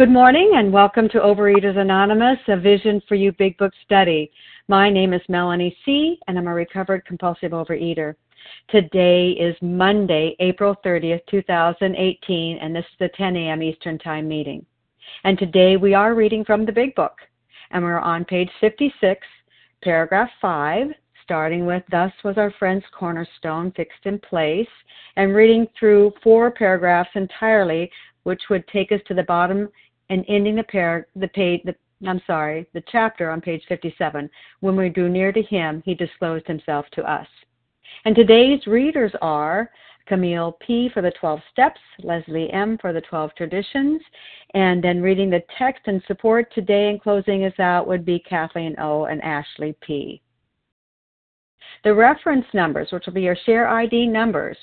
Good morning and welcome to Overeaters Anonymous, a Vision for You Big Book study. My name is Melanie C., and I'm a recovered compulsive overeater. Today is Monday, April 30th, 2018, and this is the 10 a.m. Eastern Time meeting. And today we are reading from the Big Book, and we're on page 56, paragraph 5, starting with Thus was our friend's cornerstone fixed in place, and reading through four paragraphs entirely, which would take us to the bottom and ending the the page the I'm sorry, the chapter on page 57. When we drew near to him, he disclosed himself to us. And today's readers are Camille P. for the 12 Steps, Leslie M. for the 12 Traditions, and then reading the text and support today and closing us out would be Kathleen O. and Ashley P. The reference numbers, which will be your share ID numbers,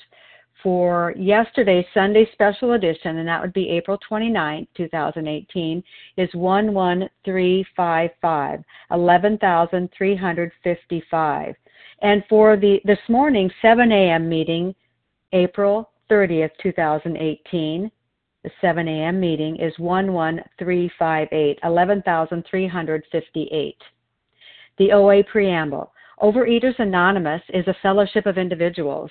for yesterday's Sunday special edition, and that would be April 29, 2018, is 11355, 11,355. And for the this morning 7 a.m. meeting, April 30th, 2018, the 7 a.m. meeting is 11358, 11,358. The OA Preamble. Overeaters Anonymous is a fellowship of individuals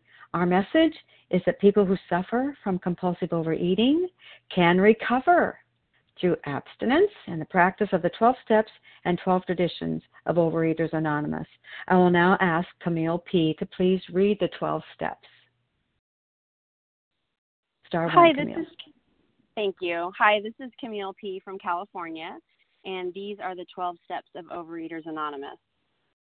our message is that people who suffer from compulsive overeating can recover through abstinence and the practice of the 12 steps and 12 traditions of Overeaters Anonymous. I will now ask Camille P. to please read the 12 steps. Star one, Hi, Camille. this is Thank you. Hi, this is Camille P. from California, and these are the 12 steps of Overeaters Anonymous.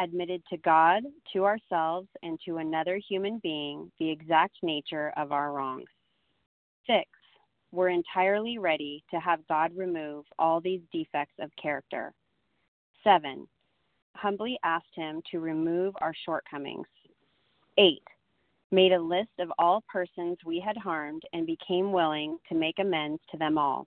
admitted to God, to ourselves, and to another human being the exact nature of our wrongs. Six, we're entirely ready to have God remove all these defects of character. Seven, humbly asked Him to remove our shortcomings. Eight, made a list of all persons we had harmed and became willing to make amends to them all.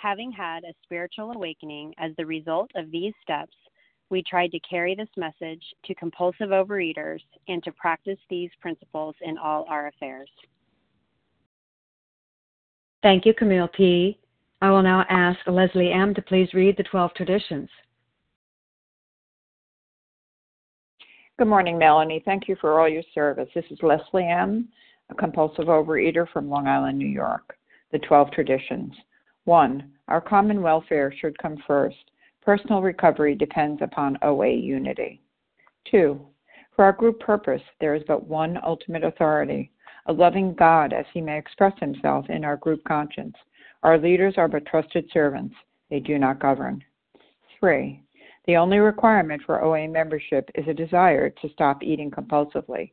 Having had a spiritual awakening as the result of these steps, we tried to carry this message to compulsive overeaters and to practice these principles in all our affairs. Thank you, Camille P. I will now ask Leslie M. to please read the 12 traditions. Good morning, Melanie. Thank you for all your service. This is Leslie M., a compulsive overeater from Long Island, New York. The 12 traditions. 1. Our common welfare should come first. Personal recovery depends upon OA unity. 2. For our group purpose, there is but one ultimate authority, a loving God as he may express himself in our group conscience. Our leaders are but trusted servants, they do not govern. 3. The only requirement for OA membership is a desire to stop eating compulsively.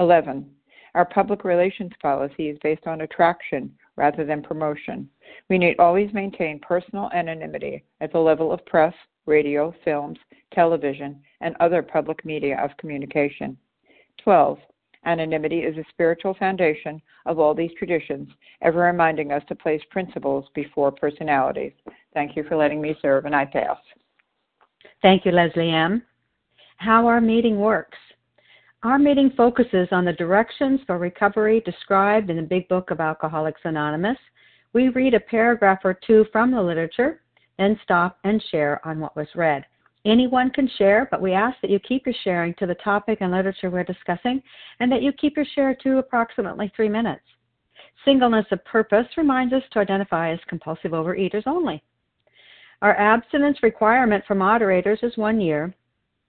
11. Our public relations policy is based on attraction rather than promotion. We need always maintain personal anonymity at the level of press, radio, films, television, and other public media of communication. 12. Anonymity is a spiritual foundation of all these traditions, ever reminding us to place principles before personalities. Thank you for letting me serve, and I pass. Thank you, Leslie M. How our meeting works. Our meeting focuses on the directions for recovery described in the Big Book of Alcoholics Anonymous. We read a paragraph or two from the literature, then stop and share on what was read. Anyone can share, but we ask that you keep your sharing to the topic and literature we're discussing and that you keep your share to approximately three minutes. Singleness of purpose reminds us to identify as compulsive overeaters only. Our abstinence requirement for moderators is one year,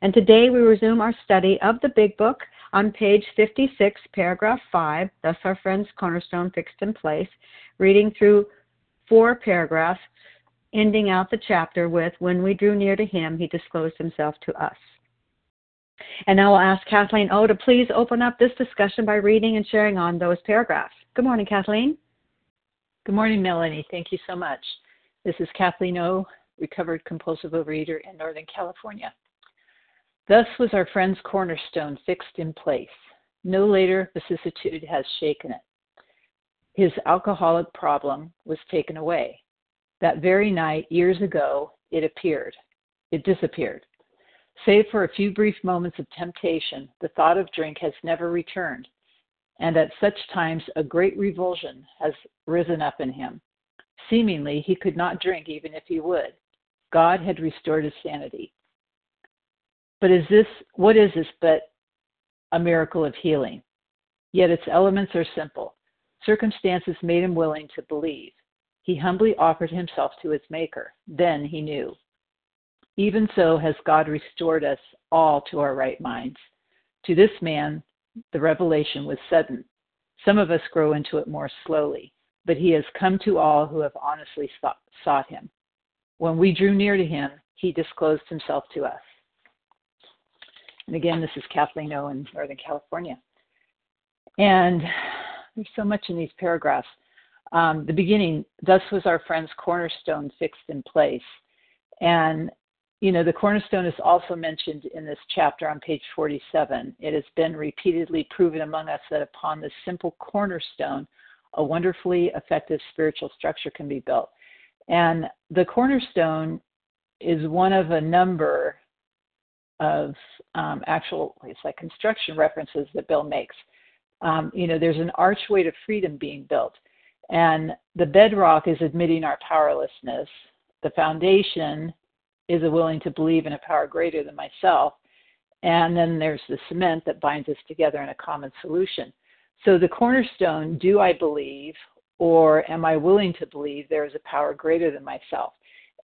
And today we resume our study of the Big Book on page 56, paragraph 5, thus our friend's cornerstone fixed in place, reading through four paragraphs, ending out the chapter with, When we drew near to him, he disclosed himself to us. And now I'll ask Kathleen O to please open up this discussion by reading and sharing on those paragraphs. Good morning, Kathleen. Good morning, Melanie. Thank you so much. This is Kathleen O, recovered compulsive overeater in Northern California. Thus was our friend's cornerstone fixed in place. No later vicissitude has shaken it. His alcoholic problem was taken away. That very night, years ago, it appeared. It disappeared. Save for a few brief moments of temptation, the thought of drink has never returned, and at such times a great revulsion has risen up in him. Seemingly, he could not drink even if he would. God had restored his sanity. But is this what is this but a miracle of healing? Yet its elements are simple. Circumstances made him willing to believe. He humbly offered himself to his Maker. Then he knew. Even so has God restored us all to our right minds. To this man, the revelation was sudden. Some of us grow into it more slowly, but he has come to all who have honestly sought him. When we drew near to him, he disclosed himself to us. And again, this is Kathleen O in Northern California. And there's so much in these paragraphs. Um, the beginning, thus was our friend's cornerstone fixed in place. And you know, the cornerstone is also mentioned in this chapter on page 47. It has been repeatedly proven among us that upon this simple cornerstone, a wonderfully effective spiritual structure can be built. And the cornerstone is one of a number of um, actual, it's like construction references that Bill makes. Um, you know, there's an archway to freedom being built. And the bedrock is admitting our powerlessness. The foundation is a willing to believe in a power greater than myself. And then there's the cement that binds us together in a common solution. So the cornerstone, do I believe or am I willing to believe there is a power greater than myself?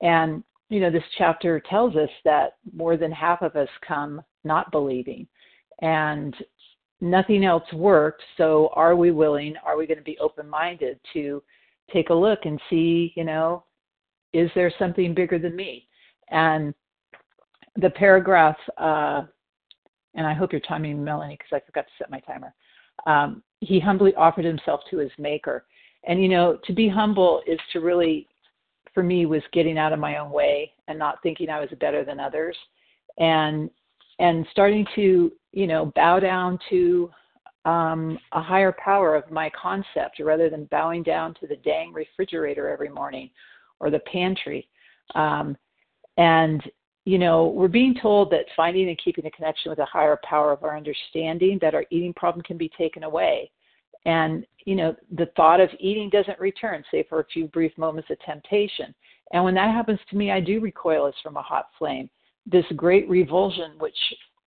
And you know, this chapter tells us that more than half of us come not believing. And nothing else worked. So are we willing? Are we going to be open minded to take a look and see, you know, is there something bigger than me? And the paragraph, uh, and I hope you're timing Melanie because I forgot to set my timer. Um, he humbly offered himself to his maker. And, you know, to be humble is to really, for me, was getting out of my own way and not thinking I was better than others. And and starting to you know bow down to um, a higher power of my concept rather than bowing down to the dang refrigerator every morning or the pantry um, and you know we're being told that finding and keeping a connection with a higher power of our understanding that our eating problem can be taken away and you know the thought of eating doesn't return save for a few brief moments of temptation. And when that happens to me i do recoil as from a hot flame. This great revulsion which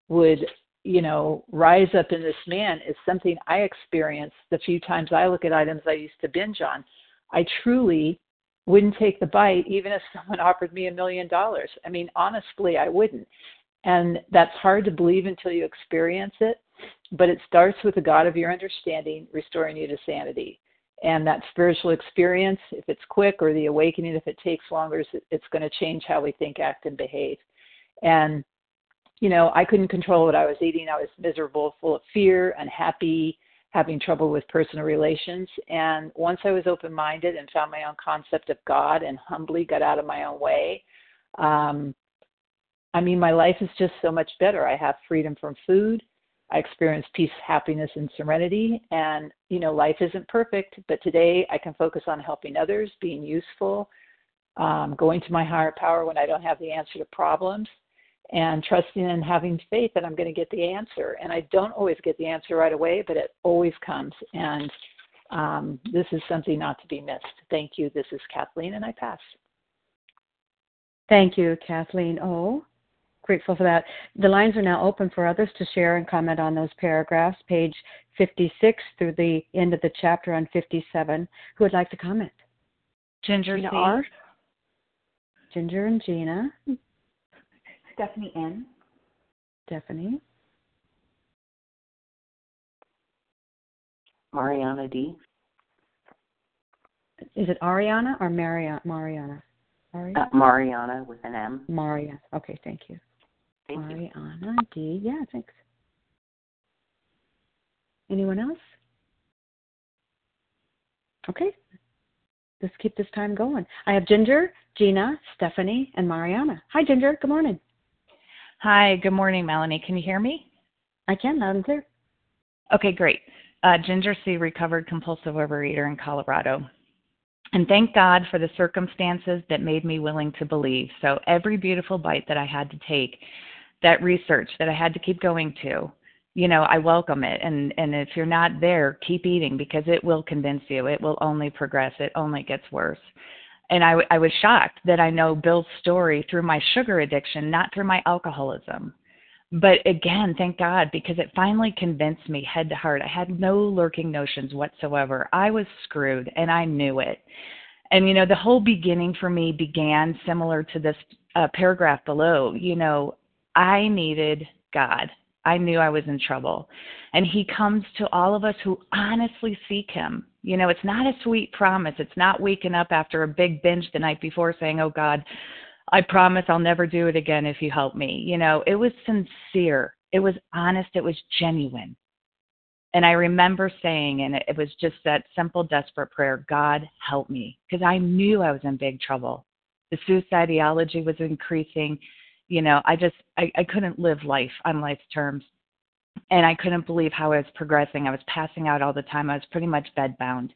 would you know rise up in this man is something i experience the few times i look at items i used to binge on. I truly wouldn't take the bite even if someone offered me a million dollars. I mean honestly i wouldn't and that's hard to believe until you experience it but it starts with the god of your understanding restoring you to sanity and that spiritual experience if it's quick or the awakening if it takes longer it's going to change how we think act and behave and, you know, I couldn't control what I was eating. I was miserable, full of fear, unhappy, having trouble with personal relations. And once I was open minded and found my own concept of God and humbly got out of my own way, um, I mean, my life is just so much better. I have freedom from food. I experience peace, happiness, and serenity. And, you know, life isn't perfect, but today I can focus on helping others, being useful, um, going to my higher power when I don't have the answer to problems, and trusting and having faith that I'm going to get the answer. And I don't always get the answer right away, but it always comes. And um, this is something not to be missed. Thank you. This is Kathleen, and I pass. Thank you, Kathleen Oh, Grateful for that. The lines are now open for others to share and comment on those paragraphs, page 56 through the end of the chapter on 57. Who would like to comment? Ginger Gina C. R. Ginger and Gina. Stephanie N. Stephanie. Mariana D. Is it Ariana or Mariana? Mariana. Uh, Mariana with an M. Maria. Okay, thank you. Thank Mariana you. D. Yeah, thanks. Anyone else? Okay. Let's keep this time going. I have Ginger, Gina, Stephanie, and Mariana. Hi, Ginger. Good morning. Hi, good morning, Melanie. Can you hear me? I can, loud and clear. Okay, great. Uh, Ginger C, recovered compulsive overeater in Colorado. And thank God for the circumstances that made me willing to believe. So every beautiful bite that I had to take, that research that I had to keep going to, you know, I welcome it. And and if you're not there, keep eating because it will convince you. It will only progress. It only gets worse and I, I was shocked that I know Bill's story through my sugar addiction, not through my alcoholism. But again, thank God, because it finally convinced me head to heart. I had no lurking notions whatsoever. I was screwed, and I knew it. And, you know, the whole beginning for me began similar to this uh, paragraph below. You know, I needed God. I knew I was in trouble. And He comes to all of us who honestly seek Him you know, it's not a sweet promise. It's not waking up after a big binge the night before saying, "Oh God, I promise I'll never do it again if you help me." You know, it was sincere. It was honest. It was genuine. And I remember saying, and it was just that simple, desperate prayer God, help me. Because I knew I was in big trouble. The suicide ideology was increasing. You know, I just, I, I couldn't live life on life's terms and I couldn't believe how I was progressing. I was passing out all the time. I was pretty much bedbound.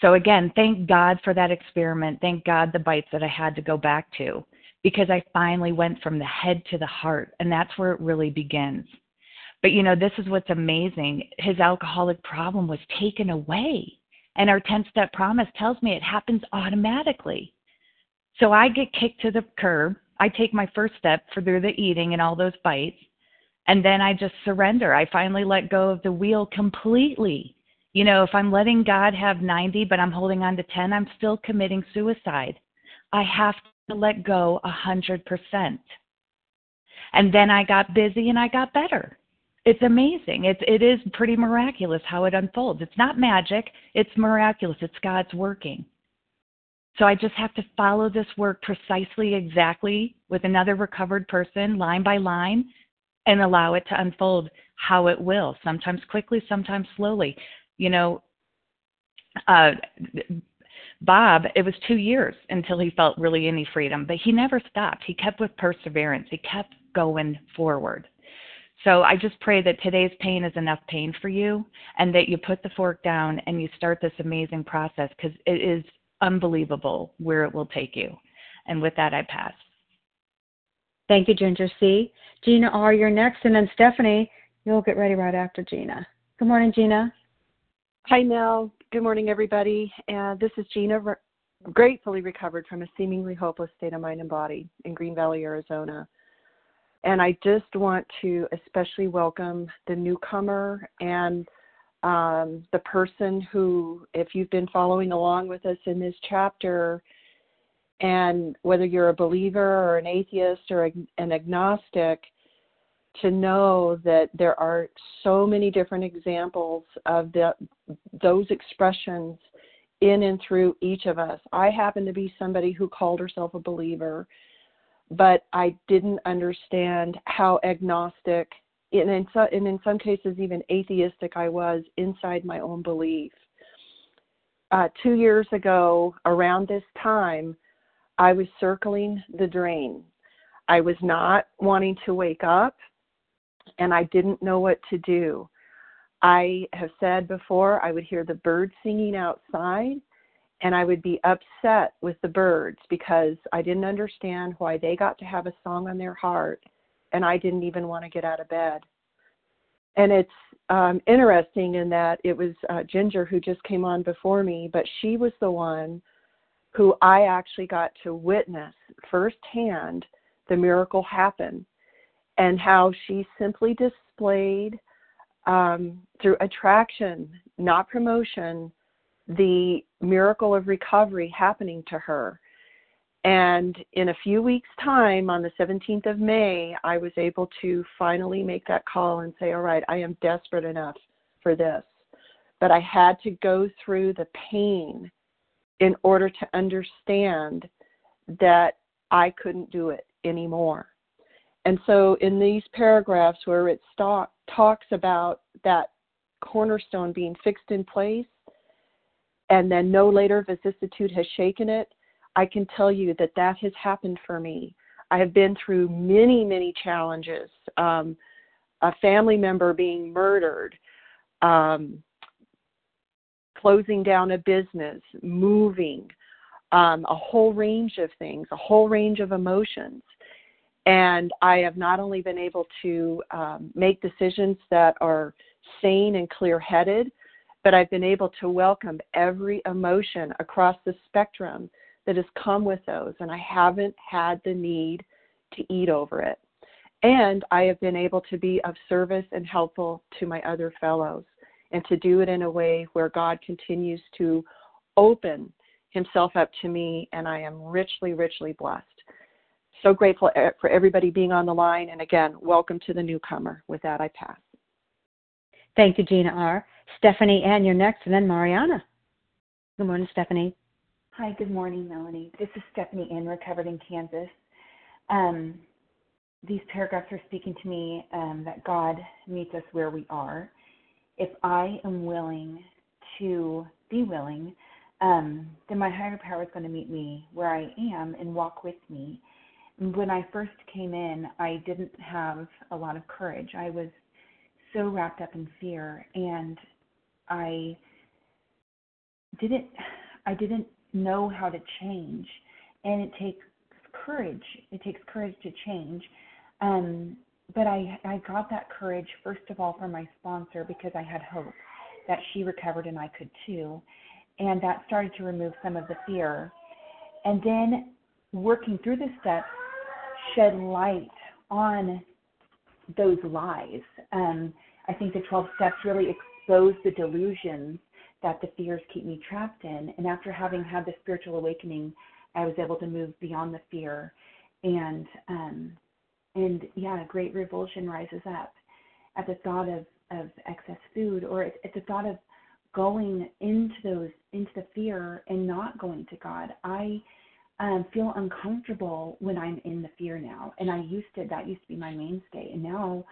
So again, thank God for that experiment. Thank God the bites that I had to go back to because I finally went from the head to the heart and that's where it really begins. But you know, this is what's amazing. His alcoholic problem was taken away. And our 10 step promise tells me it happens automatically. So I get kicked to the curb. I take my first step for through the eating and all those bites and then I just surrender. I finally let go of the wheel completely. You know, if I'm letting God have 90, but I'm holding on to 10, I'm still committing suicide. I have to let go a hundred percent. And then I got busy and I got better. It's amazing. It's it is pretty miraculous how it unfolds. It's not magic, it's miraculous. It's God's working. So I just have to follow this work precisely exactly with another recovered person, line by line, and allow it to unfold how it will, sometimes quickly, sometimes slowly. You know, uh, Bob, it was two years until he felt really any freedom, but he never stopped. He kept with perseverance, he kept going forward. So I just pray that today's pain is enough pain for you and that you put the fork down and you start this amazing process because it is unbelievable where it will take you. And with that, I pass. Thank you, Ginger C. Gina R., you're next, and then Stephanie, you'll get ready right after Gina. Good morning, Gina. Hi, Nell. Good morning, everybody. Uh, this is Gina, re- gratefully recovered from a seemingly hopeless state of mind and body in Green Valley, Arizona. And I just want to especially welcome the newcomer and um, the person who, if you've been following along with us in this chapter, and whether you're a believer or an atheist or an agnostic, to know that there are so many different examples of the, those expressions in and through each of us. I happen to be somebody who called herself a believer, but I didn't understand how agnostic and in, so, and in some cases even atheistic I was inside my own belief. Uh, two years ago, around this time, I was circling the drain. I was not wanting to wake up, and I didn't know what to do. I have said before I would hear the birds singing outside, and I would be upset with the birds because I didn't understand why they got to have a song on their heart and I didn't even want to get out of bed. And it's um, interesting in that it was uh, Ginger who just came on before me, but she was the one who I actually got to witness firsthand the miracle happen and how she simply displayed um, through attraction, not promotion, the miracle of recovery happening to her. And in a few weeks' time, on the 17th of May, I was able to finally make that call and say, All right, I am desperate enough for this. But I had to go through the pain in order to understand that I couldn't do it anymore. And so, in these paragraphs where it talk, talks about that cornerstone being fixed in place, and then no later vicissitude has shaken it, I can tell you that that has happened for me. I have been through many, many challenges. Um, a family member being murdered, um, closing down a business, moving, um, a whole range of things, a whole range of emotions. And I have not only been able to um, make decisions that are sane and clear headed, but I've been able to welcome every emotion across the spectrum that has come with those, and I haven't had the need to eat over it. And I have been able to be of service and helpful to my other fellows, and to do it in a way where God continues to open Himself up to me, and I am richly, richly blessed. So grateful eh, for everybody being on the line, and again, welcome to the newcomer. With that, I pass. Thank you, Gina R. Stephanie Ann, you're next, and then Mariana. Good morning, Stephanie. Hi, good morning, Melanie. This is Stephanie Ann, recovered in Kansas. Um, these paragraphs are speaking to me um, that God meets us where we are. If I am willing to be willing, um, then my higher power is going to meet me where I am and walk with me. When I first came in, I didn't have a lot of courage. I was so wrapped up in fear, and I didn't. I didn't know how to change. And it takes courage. It takes courage to change. Um, but I, I got that courage, first of all, from my sponsor because I had hope that she recovered and I could too. And that started to remove some of the fear. And then working through the steps shed light on those lies. Um, I think the 12 steps really exposed the delusions that the fears keep me trapped in. And after having had the spiritual awakening I was able to move beyond the fear, and um, and yeah, a great revulsion rises up at the thought of of excess food, or at, at the thought of going into those into the fear and not going to God. I um, feel uncomfortable when I'm in the fear now, and I used to that used to be my mainstay, and now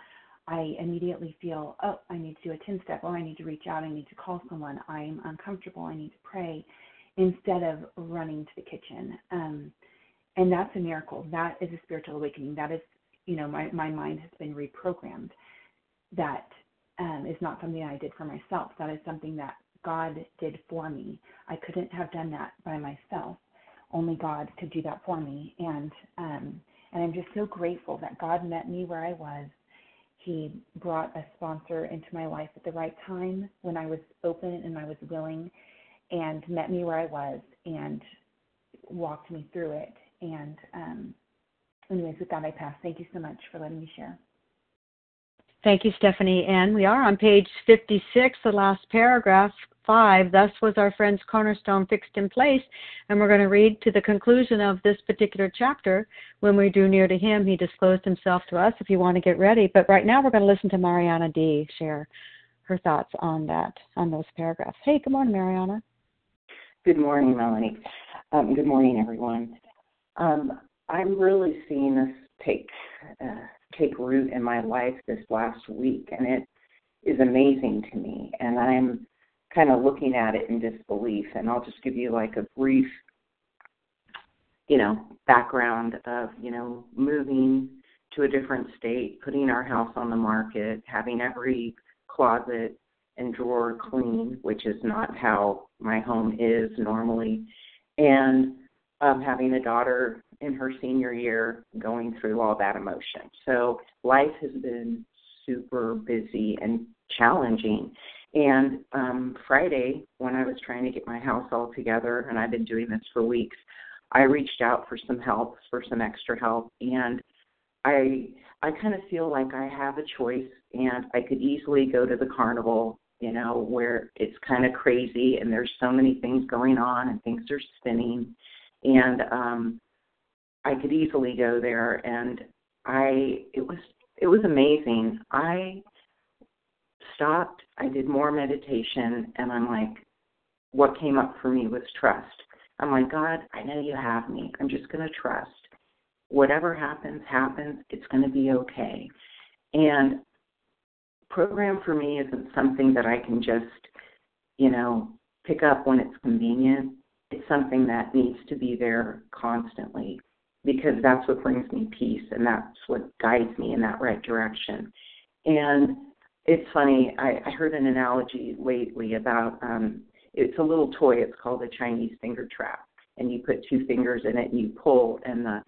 I immediately feel, oh, I need to do a 10 step, oh, I need to reach out, I need to call someone, I'm uncomfortable, I need to pray, instead of running to the kitchen. Um, and that's a miracle. That is a spiritual awakening. That is, you know, my, my mind has been reprogrammed. That um, is not something I did for myself. That is something that God did for me. I couldn't have done that by myself. Only God could do that for me. And um, and I'm just so grateful that God met me where I was he brought a sponsor into my life at the right time when I was open and I was willing and met me where I was and walked me through it. And um, anyways, with that, I pass. Thank you so much for letting me share. Thank you, Stephanie. And we are on page 56, the last paragraph, 5. Thus was our friend's cornerstone fixed in place. And we're going to read to the conclusion of this particular chapter. When we drew near to him, he disclosed himself to us if you want to get ready. But right now, we're going to listen to Mariana D. share her thoughts on that, on those paragraphs. Hey, good morning, Mariana. Good morning, Melanie. Um, good morning, everyone. Um, I'm really seeing this take uh, take root in my life this last week, and it is amazing to me. And I'm kind of looking at it in disbelief. And I'll just give you like a brief, you know, background of, you know, moving to a different state, putting our house on the market, having every closet and drawer clean, which is not how my home is normally, and um, having a daughter in her senior year going through all that emotion. So life has been super busy and challenging. And um, Friday, when I was trying to get my house all together, and I've been doing this for weeks, I reached out for some help, for some extra help, and I I kind of feel like I have a choice, and I could easily go to the carnival, you know, where it's kind of crazy and there's so many things going on and things are spinning, and um, I could easily go there and I it was it was amazing. I stopped, I did more meditation and I'm like what came up for me was trust. I'm like, God, I know you have me. I'm just going to trust. Whatever happens, happens. It's going to be okay. And program for me isn't something that I can just, you know, pick up when it's convenient. It's something that needs to be there constantly because that's what brings me peace and that's what guides me in that right direction. And it's funny, I, I heard an analogy lately about um, it's a little toy, it's called a Chinese finger trap. And you put two fingers in it and you pull, and the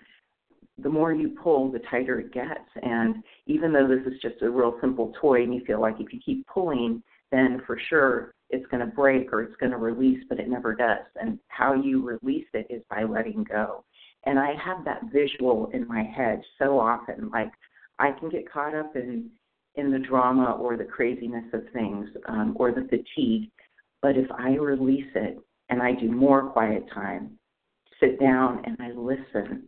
the more you pull, the tighter it gets. And even though this is just a real simple toy, and you feel like if you keep pulling, then for sure it's going to break or it's going to release, but it never does. And how you release it is by letting go. And I have that visual in my head so often. Like I can get caught up in in the drama or the craziness of things um, or the fatigue, but if I release it and I do more quiet time, sit down and I listen,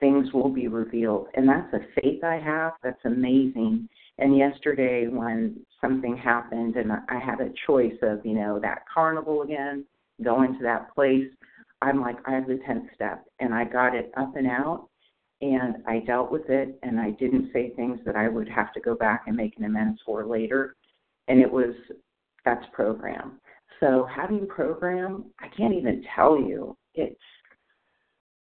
things will be revealed. And that's a faith I have. That's amazing. And yesterday, when something happened and I had a choice of, you know, that carnival again, going to that place, I'm like, I have the 10th step. And I got it up and out and I dealt with it and I didn't say things that I would have to go back and make an amends for later. And it was, that's program. So having program, I can't even tell you, it's,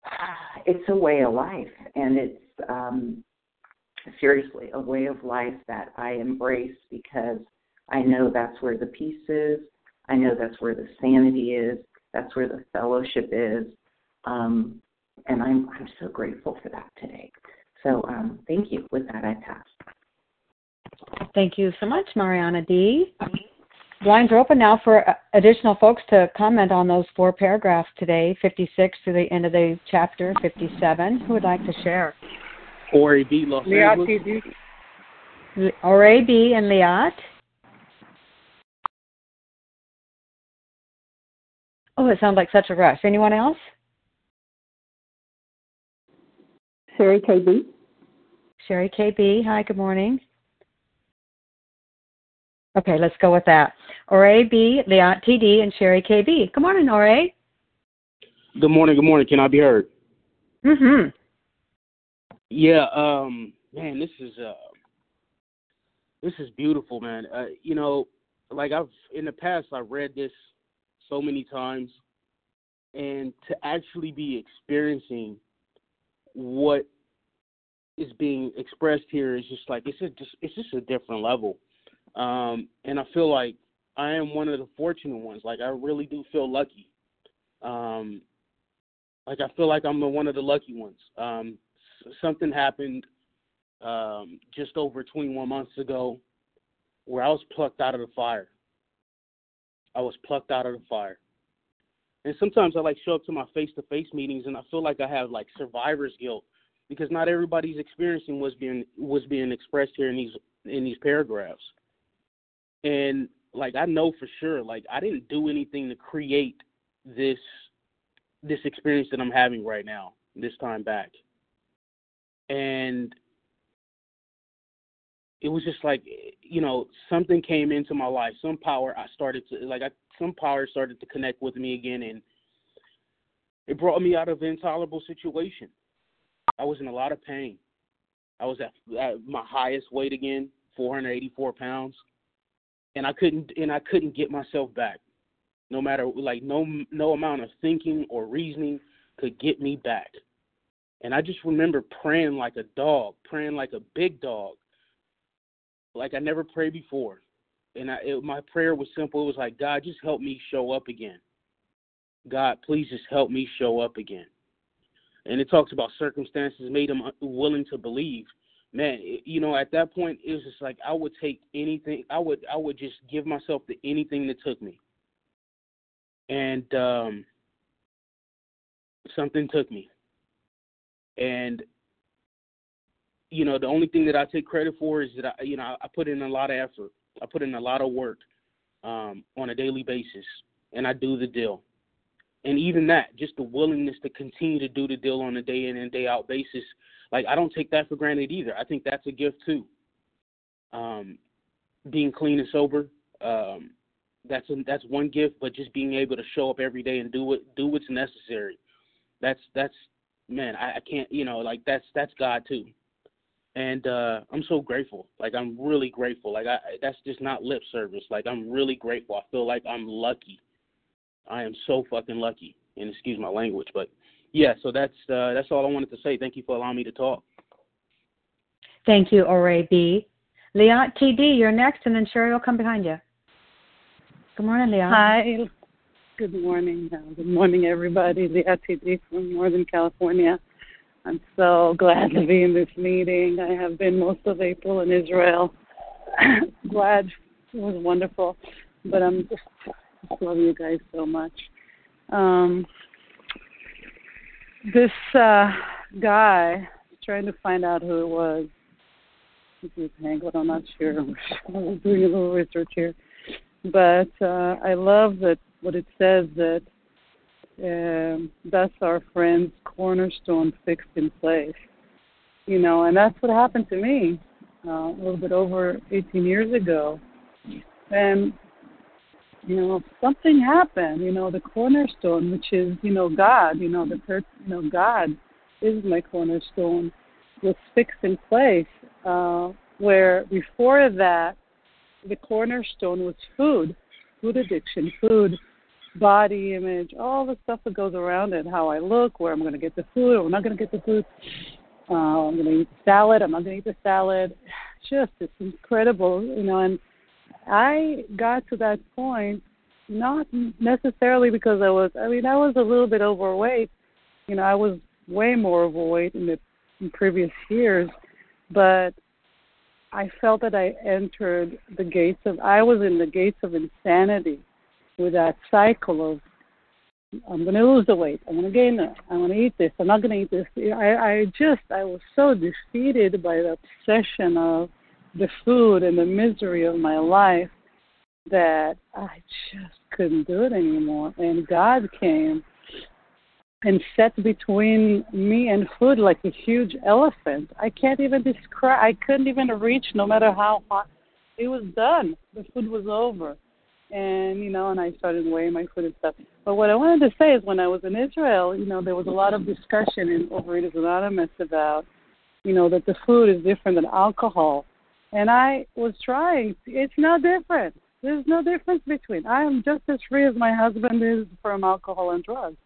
it's a way of life and it's, um, seriously a way of life that I embrace because I know that's where the peace is. I know that's where the sanity is. That's where the fellowship is. Um, and I'm, I'm so grateful for that today. So um, thank you. With that, I pass. Thank you so much, Mariana D. Lines are open now for uh, additional folks to comment on those four paragraphs today, 56 to the end of the chapter, 57. Who would like to share? Ori B. Los Angeles. Ori B. and Liat. Oh, it sounds like such a rush. Anyone else? Sherry KB. Sherry KB. Hi, good morning. Okay, let's go with that. Ore B, Leon TD, and Sherry KB. Good morning, Ore. Good morning. Good morning. Can I be heard? Mhm. Yeah. Um. Man, this is uh. This is beautiful, man. Uh, you know, like I've in the past, I've read this so many times, and to actually be experiencing what is being expressed here is just like it's just it's just a different level. Um, and I feel like I am one of the fortunate ones. Like I really do feel lucky. Um, like I feel like I'm the, one of the lucky ones. Um, something happened um, just over 21 months ago where I was plucked out of the fire. I was plucked out of the fire. And sometimes I like show up to my face-to-face meetings and I feel like I have like survivor's guilt because not everybody's experiencing what's being what's being expressed here in these in these paragraphs. And like I know for sure, like I didn't do anything to create this this experience that I'm having right now, this time back. And it was just like you know something came into my life some power i started to like I, some power started to connect with me again and it brought me out of an intolerable situation. I was in a lot of pain. I was at, at my highest weight again 484 pounds and i couldn't and i couldn't get myself back. No matter like no no amount of thinking or reasoning could get me back. And i just remember praying like a dog praying like a big dog like I never prayed before. And I, it, my prayer was simple. It was like, God, just help me show up again. God, please just help me show up again. And it talks about circumstances made him willing to believe. Man, you know, at that point, it was just like I would take anything. I would, I would just give myself to anything that took me. And um, something took me. And you know, the only thing that I take credit for is that I, you know, I put in a lot of effort. I put in a lot of work um, on a daily basis, and I do the deal. And even that, just the willingness to continue to do the deal on a day in and day out basis, like I don't take that for granted either. I think that's a gift too. Um, being clean and sober, um, that's a, that's one gift. But just being able to show up every day and do what do what's necessary, that's that's man, I, I can't you know like that's that's God too and uh I'm so grateful. Like I'm really grateful. Like I that's just not lip service. Like I'm really grateful. I feel like I'm lucky. I am so fucking lucky. And excuse my language, but yeah, so that's uh that's all I wanted to say. Thank you for allowing me to talk. Thank you, Ore B. Leon TD, you're next and then Sherry will come behind you. Good morning, Leon. Hi. Good morning. Good morning everybody. Leon TD from Northern California. I'm so glad to be in this meeting. I have been most of April in Israel. glad it was wonderful, but I'm just, just love you guys so much. Um, this uh, guy trying to find out who it was. This is. I'm not sure. I'm doing a little research here, but uh, I love that what it says that um, that's our friend's cornerstone fixed in place. You know, and that's what happened to me uh, a little bit over 18 years ago. And, you know, something happened, you know, the cornerstone, which is, you know, God, you know, the per- you know, God is my cornerstone, was fixed in place. Uh, where before that, the cornerstone was food, food addiction, food body image, all the stuff that goes around it, how I look, where I'm going to get the food, or I'm not going to get the food. Uh, I'm going to eat the salad. I'm not going to eat the salad. Just it's incredible, you know. And I got to that point not necessarily because I was. I mean, I was a little bit overweight. You know, I was way more overweight in the in previous years, but I felt that I entered the gates of. I was in the gates of insanity with that cycle of I'm going to lose the weight. I'm going to gain it. I'm going to eat this. I'm not going to eat this. I, I just, I was so defeated by the obsession of the food and the misery of my life that I just couldn't do it anymore. And God came and sat between me and food like a huge elephant. I can't even describe. I couldn't even reach, no matter how hot. It was done. The food was over, and you know, and I started weighing my food and stuff. But what I wanted to say is, when I was in Israel, you know, there was a lot of discussion in Overeaters Anonymous about, you know, that the food is different than alcohol, and I was trying. It's no different. There's no difference between. I am just as free as my husband is from alcohol and drugs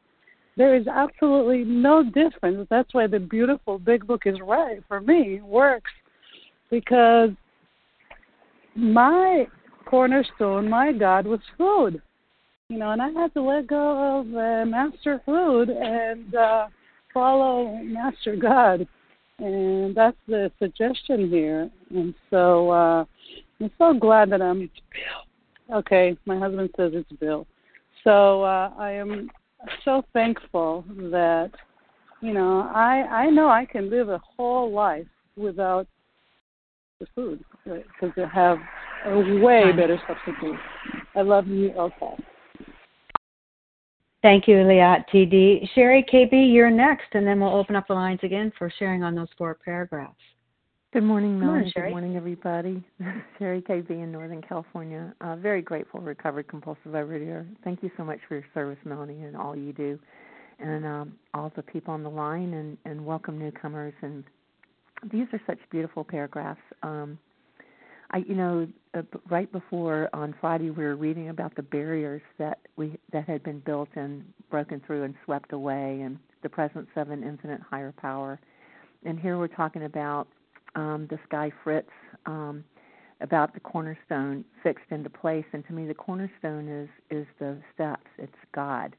there is absolutely no difference. That's why the beautiful big book is right for me, It works, because my cornerstone, my God, was food. You know, and I had to let go of uh, master food and uh, follow master God. And that's the suggestion here. And so uh, I'm so glad that I'm. Okay, my husband says it's Bill. So uh, I am so thankful that you know I I know I can live a whole life without the food because they have a way better substitute. I love you, okay. Thank you, Liat TD. Sherry KB, you're next, and then we'll open up the lines again for sharing on those four paragraphs. Good morning, Melanie. Good morning, everybody. Sherry KB in Northern California. Uh, very grateful, recovered compulsive overeater. Thank you so much for your service, Melanie, and all you do, and um, all the people on the line, and, and welcome newcomers. And these are such beautiful paragraphs. Um, I, you know, uh, right before on Friday, we were reading about the barriers that we that had been built and broken through and swept away, and the presence of an infinite higher power. And here we're talking about um, this guy Fritz um, about the cornerstone fixed into place, and to me, the cornerstone is is the steps. It's God,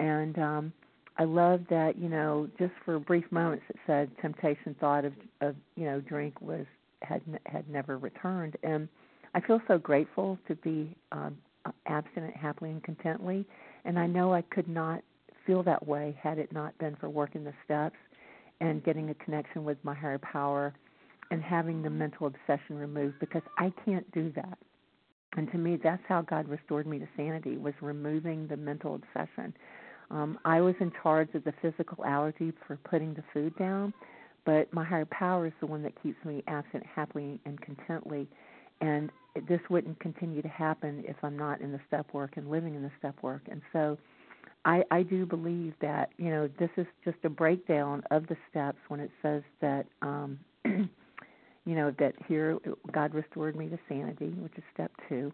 and um, I love that. You know, just for brief moments, it said temptation thought of of you know drink was had had never returned, and I feel so grateful to be um, abstinent happily and contently, and I know I could not feel that way had it not been for working the steps and getting a connection with my higher power and having the mental obsession removed because I can't do that. And to me, that's how God restored me to sanity was removing the mental obsession. Um, I was in charge of the physical allergy for putting the food down, but my higher power is the one that keeps me abstinent happily and contently. And this wouldn't continue to happen if I'm not in the step work and living in the step work. And so I, I do believe that, you know, this is just a breakdown of the steps when it says that um you know that here God restored me to sanity, which is step two,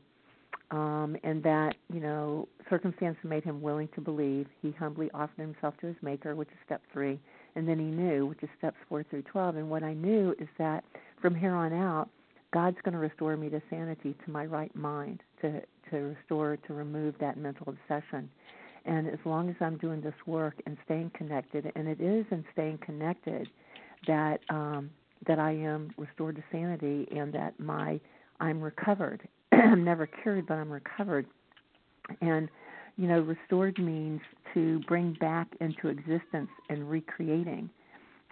um, and that you know circumstance made him willing to believe. He humbly offered himself to his Maker, which is step three, and then he knew, which is steps four through twelve. And what I knew is that from here on out, God's going to restore me to sanity, to my right mind, to to restore, to remove that mental obsession. And as long as I'm doing this work and staying connected, and it is in staying connected that um, that I am restored to sanity and that my I'm recovered. I'm never cured, but I'm recovered. And you know, restored means to bring back into existence and recreating.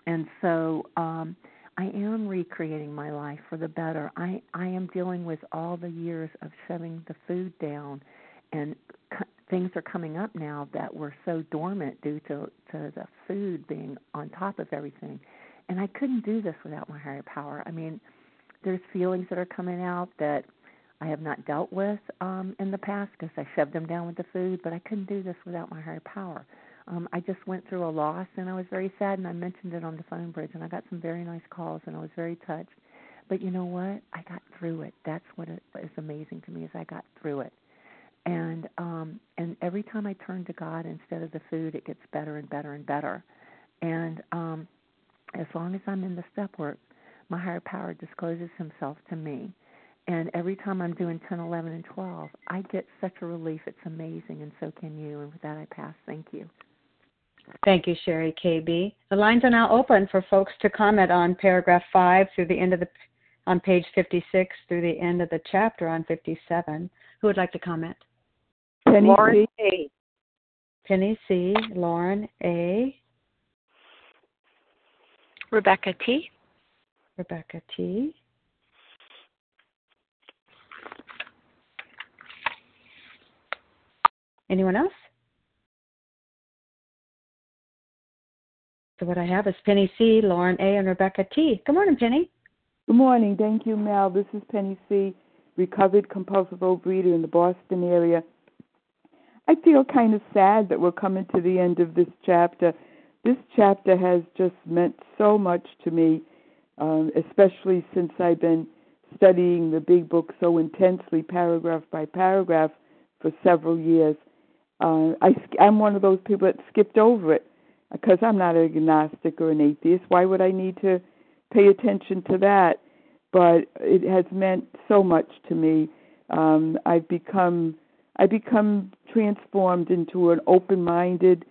And so um I am recreating my life for the better. I I am dealing with all the years of shoving the food down and c- things are coming up now that were so dormant due to to the food being on top of everything and I couldn't do this without my higher power. I mean, there's feelings that are coming out that I have not dealt with um, in the past because I shoved them down with the food, but I couldn't do this without my higher power. Um, I just went through a loss and I was very sad, and I mentioned it on the phone bridge, and I got some very nice calls, and I was very touched. But you know what? I got through it. That's what is amazing to me is I got through it. And um and every time I turn to God instead of the food, it gets better and better and better. And um as long as I'm in the step work, my higher power discloses himself to me. And every time I'm doing 10, 11, and 12, I get such a relief. It's amazing, and so can you. And with that, I pass. Thank you. Thank you, Sherry KB. The lines are now open for folks to comment on paragraph 5 through the end of the on page 56 through the end of the chapter on 57. Who would like to comment? Penny Lauren C. A. Penny C. Lauren A. Rebecca T. Rebecca T. Anyone else? So what I have is Penny C, Lauren A, and Rebecca T. Good morning, Penny. Good morning. Thank you, Mel. This is Penny C, recovered compulsive overeater in the Boston area. I feel kind of sad that we're coming to the end of this chapter. This chapter has just meant so much to me, um, especially since I've been studying the big book so intensely, paragraph by paragraph, for several years. Uh, I, I'm one of those people that skipped over it because I'm not an agnostic or an atheist. Why would I need to pay attention to that? But it has meant so much to me. Um, I've become I become transformed into an open-minded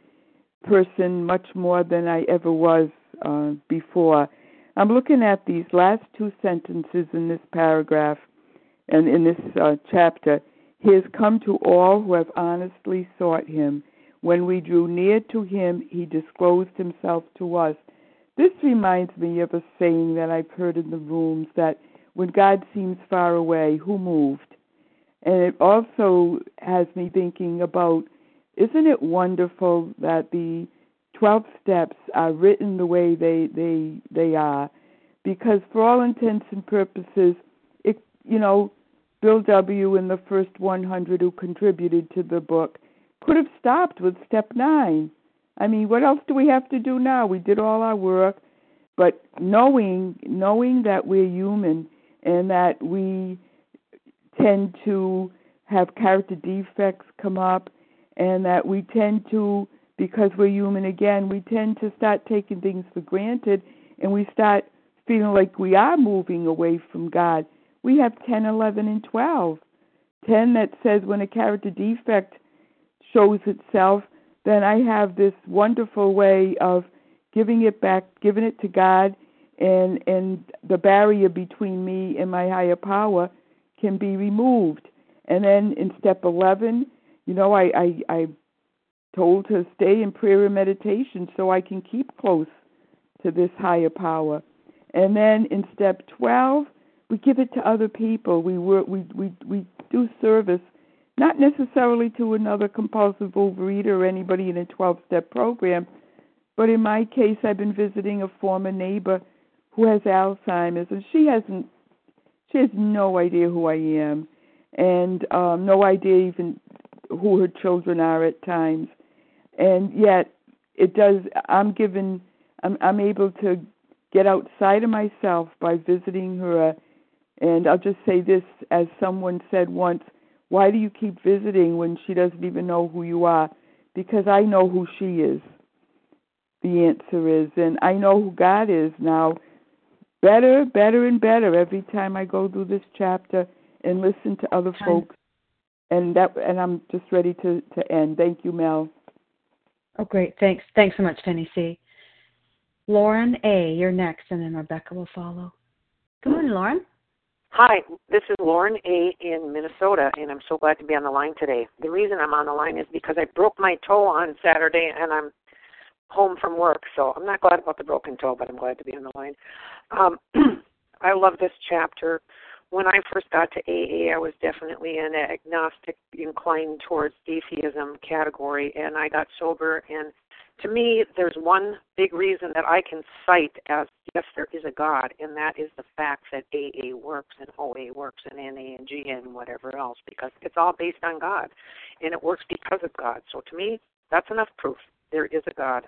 person, much more than I ever was uh, before. I'm looking at these last two sentences in this paragraph and in this uh, chapter. He has come to all who have honestly sought him. When we drew near to him, he disclosed himself to us. This reminds me of a saying that I've heard in the rooms that when God seems far away, who moved? And it also has me thinking about isn't it wonderful that the 12 steps are written the way they they they are because for all intents and purposes it you know Bill W. and the first 100 who contributed to the book could have stopped with step 9 I mean what else do we have to do now? We did all our work but knowing knowing that we're human and that we tend to have character defects come up and that we tend to because we're human again we tend to start taking things for granted and we start feeling like we are moving away from god we have 10 11 and 12 10 that says when a character defect shows itself then i have this wonderful way of giving it back giving it to god and and the barrier between me and my higher power can be removed. And then in step 11, you know, I, I, I told to stay in prayer and meditation so I can keep close to this higher power. And then in step 12, we give it to other people. We work, we, we, we do service, not necessarily to another compulsive overeater or anybody in a 12 step program, but in my case, I've been visiting a former neighbor who has Alzheimer's, and she hasn't she has no idea who I am, and um, no idea even who her children are at times, and yet it does. I'm given. I'm, I'm able to get outside of myself by visiting her. And I'll just say this, as someone said once, why do you keep visiting when she doesn't even know who you are? Because I know who she is. The answer is, and I know who God is now better, better, and better every time I go through this chapter and listen to other folks. And that, and I'm just ready to to end. Thank you, Mel. Oh, great. Thanks. Thanks so much, Penny C. Lauren A., you're next, and then Rebecca will follow. Good morning, Lauren. Hi, this is Lauren A. in Minnesota, and I'm so glad to be on the line today. The reason I'm on the line is because I broke my toe on Saturday, and I'm home from work, so I'm not glad about the broken toe, but I'm glad to be on the line. Um, I love this chapter. When I first got to AA, I was definitely an agnostic, inclined towards atheism category, and I got sober. And to me, there's one big reason that I can cite as yes, there is a God, and that is the fact that AA works and OA works and NA and GA and whatever else, because it's all based on God, and it works because of God. So to me, that's enough proof there is a God.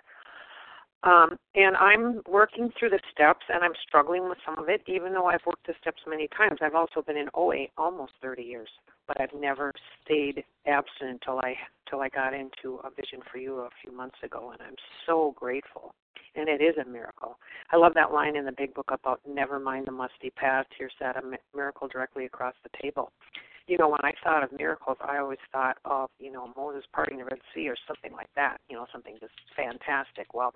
Um, and I'm working through the steps, and I'm struggling with some of it, even though I've worked the steps many times. I've also been in OA almost 30 years, but I've never stayed abstinent until I till I got into a Vision for You a few months ago, and I'm so grateful. And it is a miracle. I love that line in the Big Book about "Never mind the musty past. here sat a miracle directly across the table." you know, when I thought of miracles, I always thought of, you know, Moses parting the Red Sea or something like that, you know, something just fantastic. Well,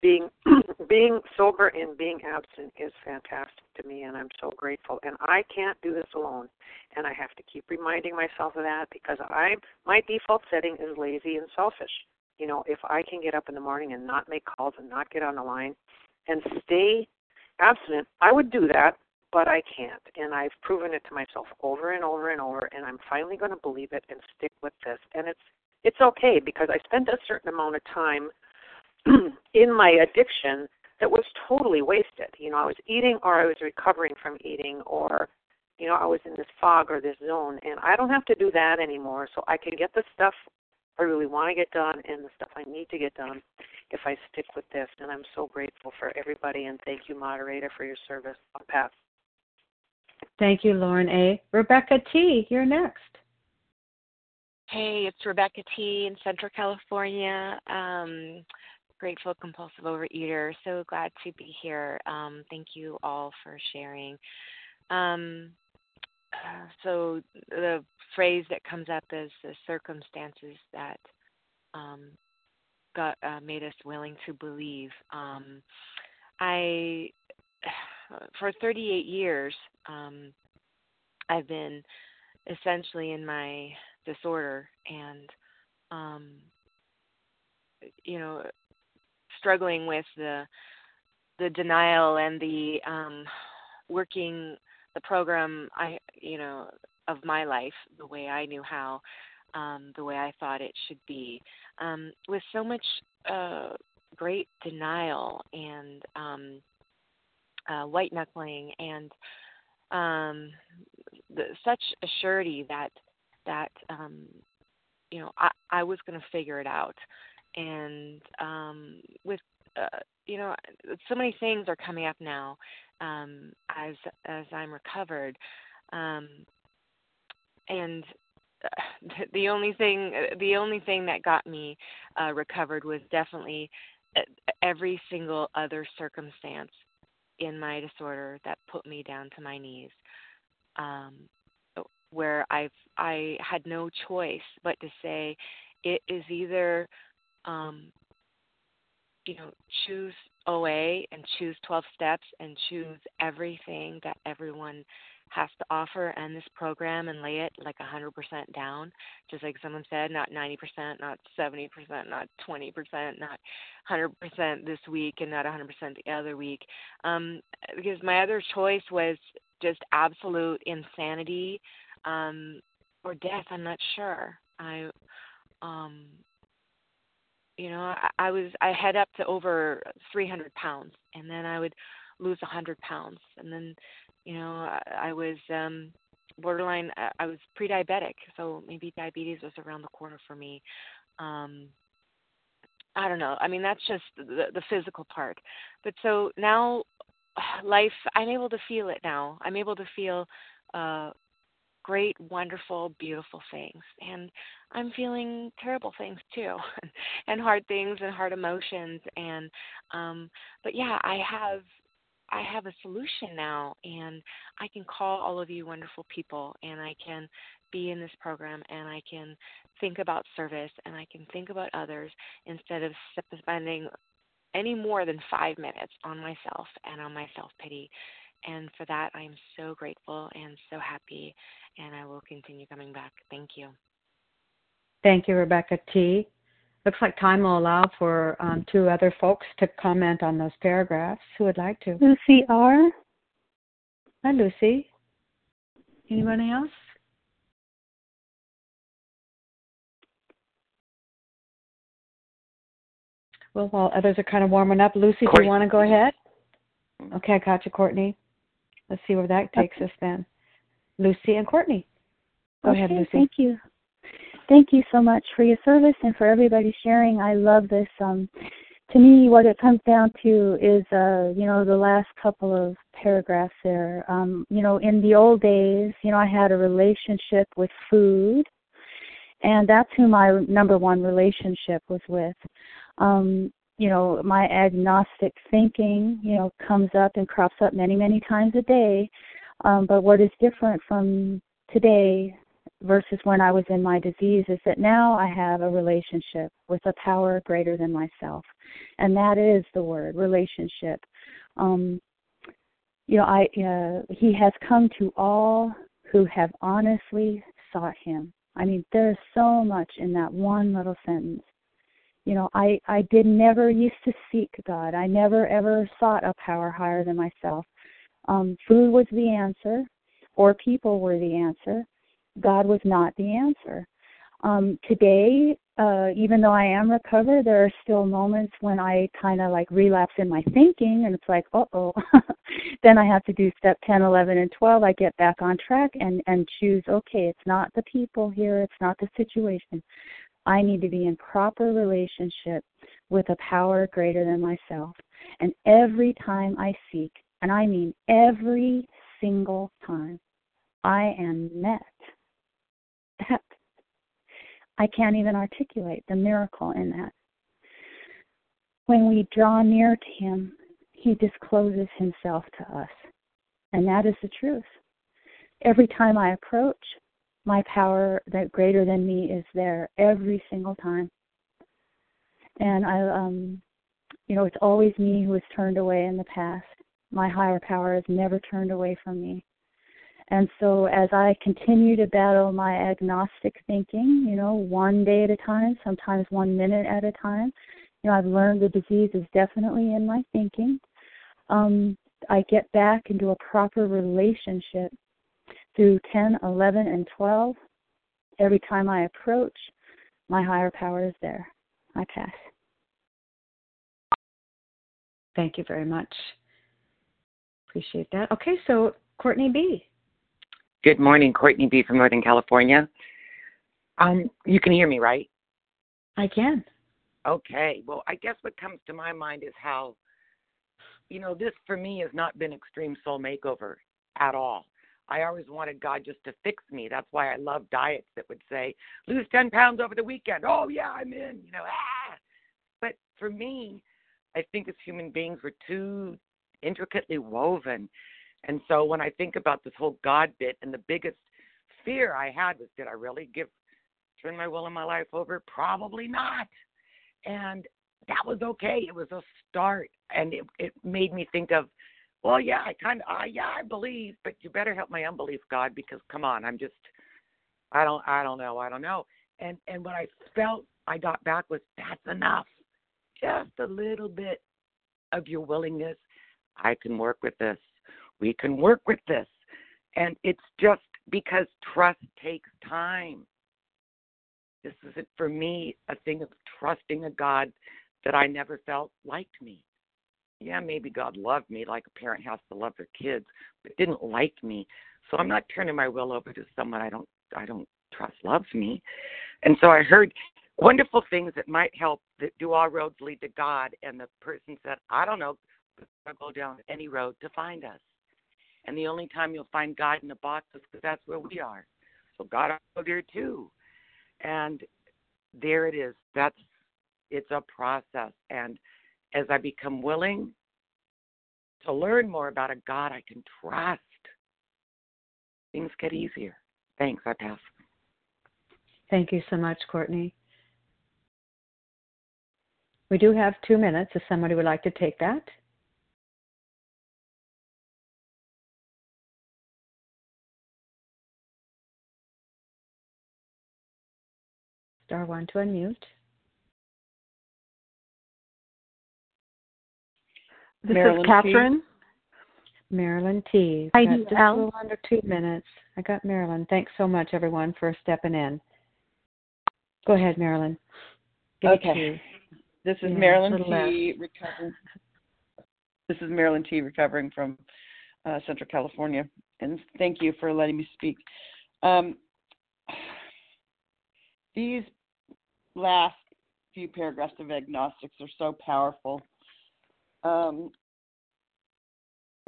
being being sober and being abstinent is fantastic to me and I'm so grateful. And I can't do this alone. And I have to keep reminding myself of that because I my default setting is lazy and selfish. You know, if I can get up in the morning and not make calls and not get on the line and stay abstinent, I would do that but I can't. And I've proven it to myself over and over and over, and I'm finally going to believe it and stick with this. And it's it's okay because I spend a certain amount of time in my addiction that was totally wasted. You know, I was eating or I was recovering from eating or you know, I was in this fog or this zone and I don't have to do that anymore. So I can get the stuff I really want to get done and the stuff I need to get done if I stick with this. And I'm so grateful for everybody and thank you, moderator, for your service. I'll pass. Thank you, Lauren A. Rebecca T., you're next. Hey, it's Rebecca T. in Central California. Um, grateful compulsive overeater. So glad to be here. Um, thank you all for sharing. Um, uh, so the phrase that comes up is the circumstances that um, got uh, made us willing to believe. Um, I, for 38 years, um, I've been essentially in my disorder and, um, you know, struggling with the the denial and the um, working the program I you know of my life the way I knew how, um, the way I thought it should be, um, with so much uh, great denial and um, uh, white knuckling and um, the, such a surety that that um, you know I, I was going to figure it out, and um, with uh, you know so many things are coming up now um, as as I'm recovered, um, and uh, the only thing the only thing that got me uh, recovered was definitely uh, every single other circumstance in my disorder that put me down to my knees, um, where I've I had no choice but to say it is either um, you know choose OA and choose 12 steps and choose everything that everyone has to offer and this program and lay it like 100% down. Just like someone said not 90% not 70% not 20% not 100% this week and not 100% the other week. Um because my other choice was just absolute insanity um or death i'm not sure. I um you know I, I was i had up to over 300 pounds and then i would lose 100 pounds. And then you know i, I was um borderline I, was pre-diabetic so maybe diabetes was around the corner for me. Um i don't know. I mean that's just the the physical part. But so now life i'm able to feel it now. I'm able to feel uh great, wonderful, beautiful things. And I'm feeling terrible things too, and hard things and hard emotions. And um, but yeah, I have I have a solution now, and I can call all of you wonderful people, and I can be in this program, and I can think about service, and I can think about others instead of spending any more than five minutes on myself and on my self pity. And for that, I'm so grateful and so happy, and I will continue coming back. Thank you. Thank you, Rebecca T. Looks like time will allow for um, two other folks to comment on those paragraphs. Who would like to? Lucy R. Hi, Lucy. Anybody else? Well, while others are kind of warming up, Lucy, Courtney. do you want to go ahead? Okay, I got you, Courtney. Let's see where that takes okay. us then. Lucy and Courtney. Go okay, ahead, Lucy. Thank you. Thank you so much for your service and for everybody sharing. I love this. Um, to me, what it comes down to is, uh, you know, the last couple of paragraphs there. Um, you know, in the old days, you know, I had a relationship with food, and that's who my number one relationship was with. Um, you know, my agnostic thinking, you know, comes up and crops up many, many times a day. Um, but what is different from today versus when I was in my disease is that now I have a relationship with a power greater than myself. And that is the word, relationship. Um, you know, I uh, he has come to all who have honestly sought him. I mean, there's so much in that one little sentence you know i i did never used to seek god i never ever sought a power higher than myself um food was the answer or people were the answer god was not the answer um today uh, even though I am recovered, there are still moments when I kind of like relapse in my thinking, and it's like, uh oh. then I have to do step ten, eleven, and 12. I get back on track and and choose. Okay, it's not the people here, it's not the situation. I need to be in proper relationship with a power greater than myself. And every time I seek, and I mean every single time, I am met. That I can't even articulate the miracle in that. When we draw near to Him, He discloses Himself to us. And that is the truth. Every time I approach, my power that greater than me is there every single time. And I um you know, it's always me who has turned away in the past. My higher power has never turned away from me. And so as I continue to battle my agnostic thinking, you know, one day at a time, sometimes one minute at a time, you know, I've learned the disease is definitely in my thinking. Um, I get back into a proper relationship through 10, 11, and 12. Every time I approach, my higher power is there. I pass. Thank you very much. Appreciate that. Okay, so Courtney B. Good morning, Courtney B. from Northern California. Um, you can hear me, right? I can. Okay. Well, I guess what comes to my mind is how, you know, this for me has not been extreme soul makeover at all. I always wanted God just to fix me. That's why I love diets that would say, lose 10 pounds over the weekend. Oh, yeah, I'm in, you know, ah. But for me, I think as human beings, we're too intricately woven and so when I think about this whole God bit, and the biggest fear I had was, did I really give turn my will and my life over? Probably not. And that was okay. It was a start, and it it made me think of, well, yeah, I kind of, uh, yeah, I believe, but you better help my unbelief, God, because come on, I'm just, I don't, I don't know, I don't know. And and what I felt I got back was that's enough, just a little bit of your willingness. I can work with this we can work with this. And it's just because trust takes time. This isn't for me a thing of trusting a God that I never felt liked me. Yeah, maybe God loved me like a parent has to love their kids, but didn't like me. So I'm not turning my will over to someone I don't I don't trust loves me. And so I heard wonderful things that might help that do all roads lead to God and the person said, I don't know, I'll go down any road to find us. And the only time you'll find God in a box is because that's where we are. So God will there too. And there it is. That's it's a process. And as I become willing to learn more about a God I can trust, things get easier. Thanks. I pass. Thank you so much, Courtney. We do have two minutes if somebody would like to take that. Star one to unmute. This Marilyn is Catherine. T. Marilyn T. I do. Just a little under two minutes. I got Marilyn. Thanks so much, everyone, for stepping in. Go ahead, Marilyn. Give okay. This is yeah, Marilyn T. Recovering. This is Marilyn T. Recovering from uh, Central California, and thank you for letting me speak. Um, these last few paragraphs of agnostics are so powerful. Um,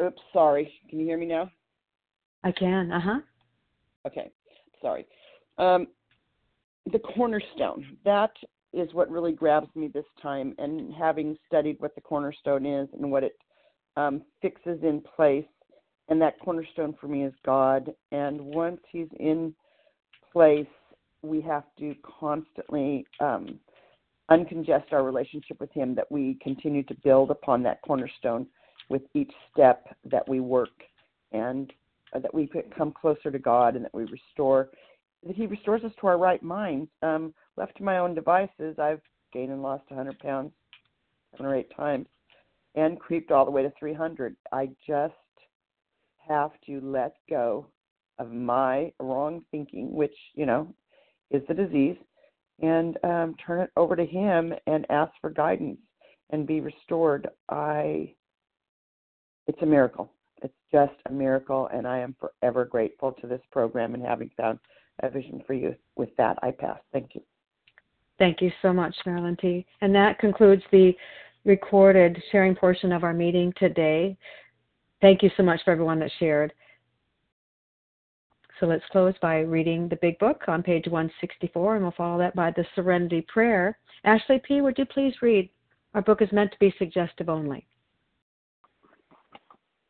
oops, sorry. Can you hear me now? I can. Uh huh. Okay. Sorry. Um, the cornerstone. That is what really grabs me this time. And having studied what the cornerstone is and what it um, fixes in place, and that cornerstone for me is God. And once He's in place, we have to constantly um, uncongest our relationship with Him, that we continue to build upon that cornerstone with each step that we work, and uh, that we come closer to God, and that we restore, that He restores us to our right minds. Um, left to my own devices, I've gained and lost 100 pounds seven or eight times, and creeped all the way to 300. I just have to let go of my wrong thinking, which you know is the disease and um, turn it over to Him and ask for guidance and be restored, I it's a miracle. It's just a miracle, and I am forever grateful to this program and having found a vision for you. With that, I pass. Thank you. Thank you so much, Marilyn T. And that concludes the recorded sharing portion of our meeting today. Thank you so much for everyone that shared. So let's close by reading the Big Book on page 164, and we'll follow that by the Serenity Prayer. Ashley P., would you please read? Our book is meant to be suggestive only.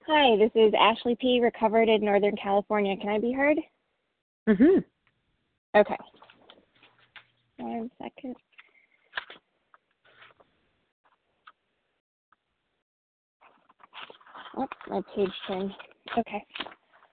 Hi, this is Ashley P., recovered in Northern California. Can I be heard? Mm-hmm. Okay. One second. Oh, my page turned. Okay.